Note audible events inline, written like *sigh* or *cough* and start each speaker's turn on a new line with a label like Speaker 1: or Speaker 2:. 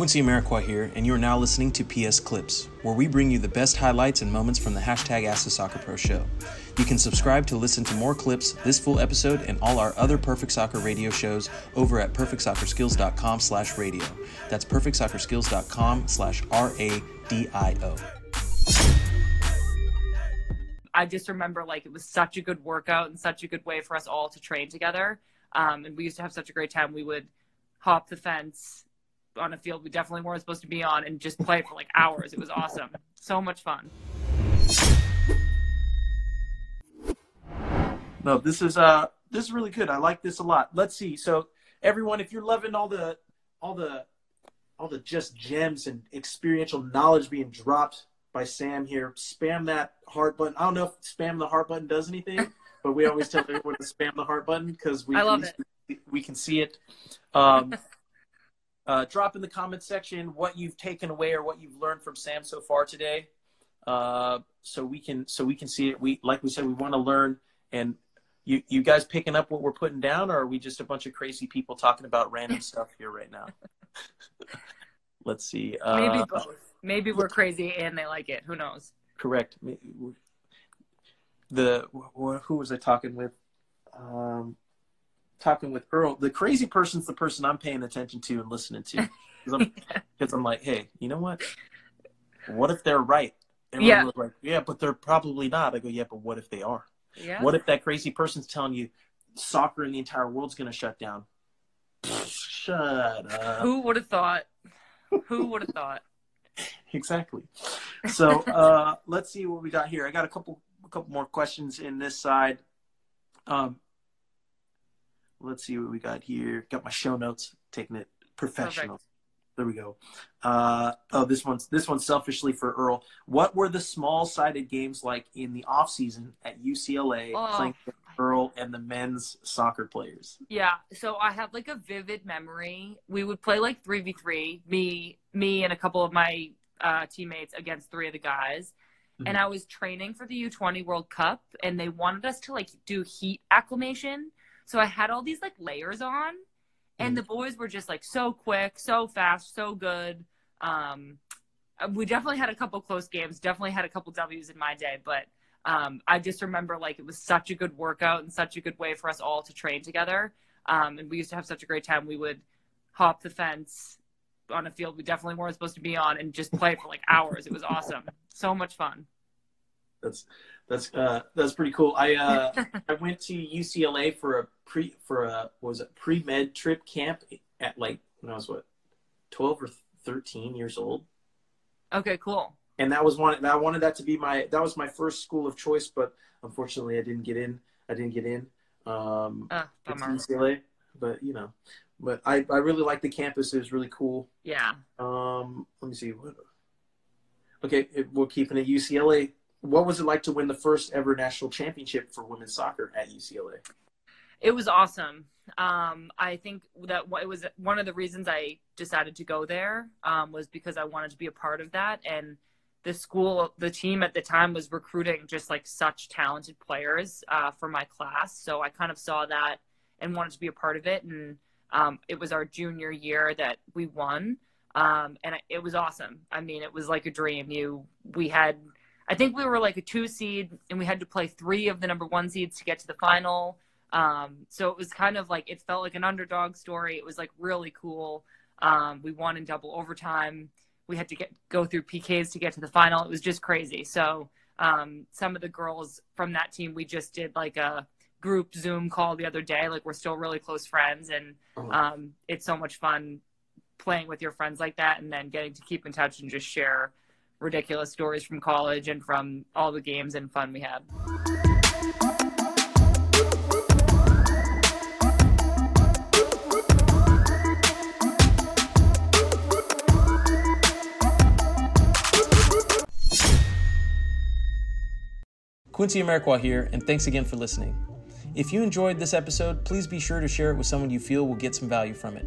Speaker 1: Quincy Amarikwa here, and you are now listening to PS Clips, where we bring you the best highlights and moments from the hashtag Ask the Soccer Pro show. You can subscribe to listen to more clips, this full episode, and all our other Perfect Soccer radio shows over at perfectsoccerskills.com slash radio. That's perfectsoccerskills.com slash R-A-D-I-O.
Speaker 2: I just remember like it was such a good workout and such a good way for us all to train together. Um, and we used to have such a great time. We would hop the fence on a field we definitely weren't supposed to be on and just play for like hours. It was awesome. So much fun.
Speaker 3: No, this is uh this is really good. I like this a lot. Let's see. So everyone, if you're loving all the all the all the just gems and experiential knowledge being dropped by Sam here, spam that heart button. I don't know if spam the heart button does anything, but we always tell everyone to spam the heart button because we we, we can see it. Um, uh, drop in the comment section what you've taken away or what you've learned from Sam so far today, uh, so we can so we can see it. We like we said we want to learn and. You, you guys picking up what we're putting down, or are we just a bunch of crazy people talking about random stuff here right now? *laughs* Let's see. Uh,
Speaker 2: Maybe both. Maybe we're crazy and they like it. Who knows?
Speaker 3: correct. The who was I talking with? Um, talking with Earl. The crazy person's the person I'm paying attention to and listening to *laughs* because I'm, 'cause I'm like, hey, you know what? What if they're right? Everyone
Speaker 2: Yeah.
Speaker 3: was like, yeah, but they're probably not. I go, yeah, but what if they are?
Speaker 2: Yeah.
Speaker 3: What if that crazy person's telling you soccer in the entire world's going to shut down? Shut up.
Speaker 2: Who would have thought? Who would have thought? *laughs*
Speaker 3: exactly. So uh, let's see what we got here. I got a couple a couple more questions in this side. Um, let's see what we got here. Got my show notes, taking it professional.
Speaker 2: Perfect.
Speaker 3: There we go. Uh, oh, this one's this one's selfishly for Earl. What were the small sided games like in the off season at UCLA
Speaker 2: Oh.
Speaker 3: playing with Earl and the men's soccer players?
Speaker 2: Yeah. So I have like a vivid memory. We would play like three v three, me, me, and a couple of my uh, teammates against three of the guys. And I was training for the U twenty World Cup, and they wanted us to like do heat acclimation. So I had all these like layers on, and the boys were just like so quick, so fast, so good. Um, we definitely had a couple close games. Definitely had a couple W's in my day, but um, I just remember like it was such a good workout and such a good way for us all to train together. Um, and we used to have such a great time. We would hop the fence on a field we definitely weren't supposed to be on and just play for like hours. It was awesome. So much fun.
Speaker 3: That's that's uh, that's pretty cool. I uh, I went to UCLA for a pre for a what was it pre med trip camp at like when I was what twelve or thirteen years old,
Speaker 2: Okay, cool.
Speaker 3: and that was one. I wanted that to be my that was my first school of choice, but unfortunately I didn't get in. I didn't get in. Um,
Speaker 2: Uh.
Speaker 3: UCLA, but you know, but I I really like the campus. It was really cool.
Speaker 2: Yeah.
Speaker 3: Um, let me see. What? Okay, it- we're keeping it UCLA. What was it like to win the first ever national championship for women's soccer at UCLA?
Speaker 2: It was awesome. Um, I think that it was one of the reasons I decided to go there um, was because I wanted to be a part of that. And the school, the team at the time was recruiting just like such talented players uh, for my class. So I kind of saw that and wanted to be a part of it. And um, it was our junior year that we won. Um, and it was awesome. I mean, it was like a dream. You, we had, I think we were like a two seed and we had to play three of the number one seeds to get to the final. Um, so it was kind of like it felt like an underdog story. It was like really cool. Um, we won in double overtime. We had to get go through PKs to get to the final. It was just crazy. So um, some of the girls from that team, we just did like a group Zoom call the other day. Like we're still really close friends, and um, it's so much fun playing with your friends like that, and then getting to keep in touch and just share ridiculous stories from college and from all the games and fun we had.
Speaker 1: Quincy Amarikwa here, and thanks again for listening. If you enjoyed this episode, please be sure to share it with someone you feel will get some value from it.